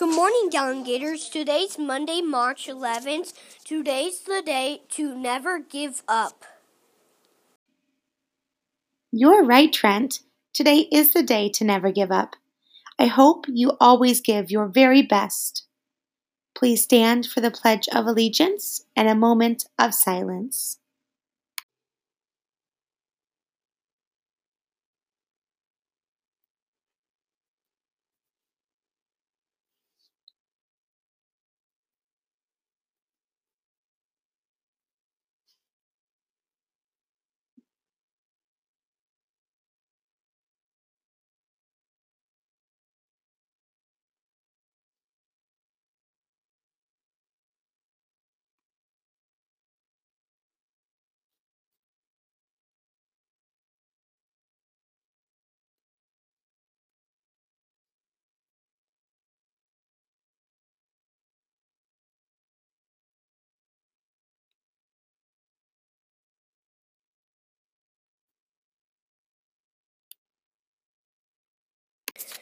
Good morning, Young Gators. Today's Monday, March 11th. Today's the day to never give up. You're right, Trent. Today is the day to never give up. I hope you always give your very best. Please stand for the Pledge of Allegiance and a moment of silence.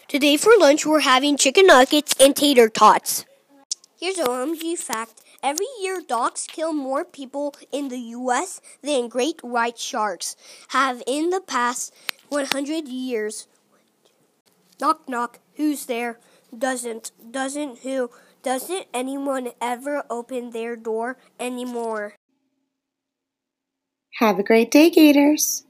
Today for lunch, we're having chicken nuggets and tater tots. Here's a OMG fact. Every year, dogs kill more people in the U.S. than great white sharks have in the past 100 years. Knock, knock. Who's there? Doesn't. Doesn't who? Doesn't anyone ever open their door anymore? Have a great day, Gators.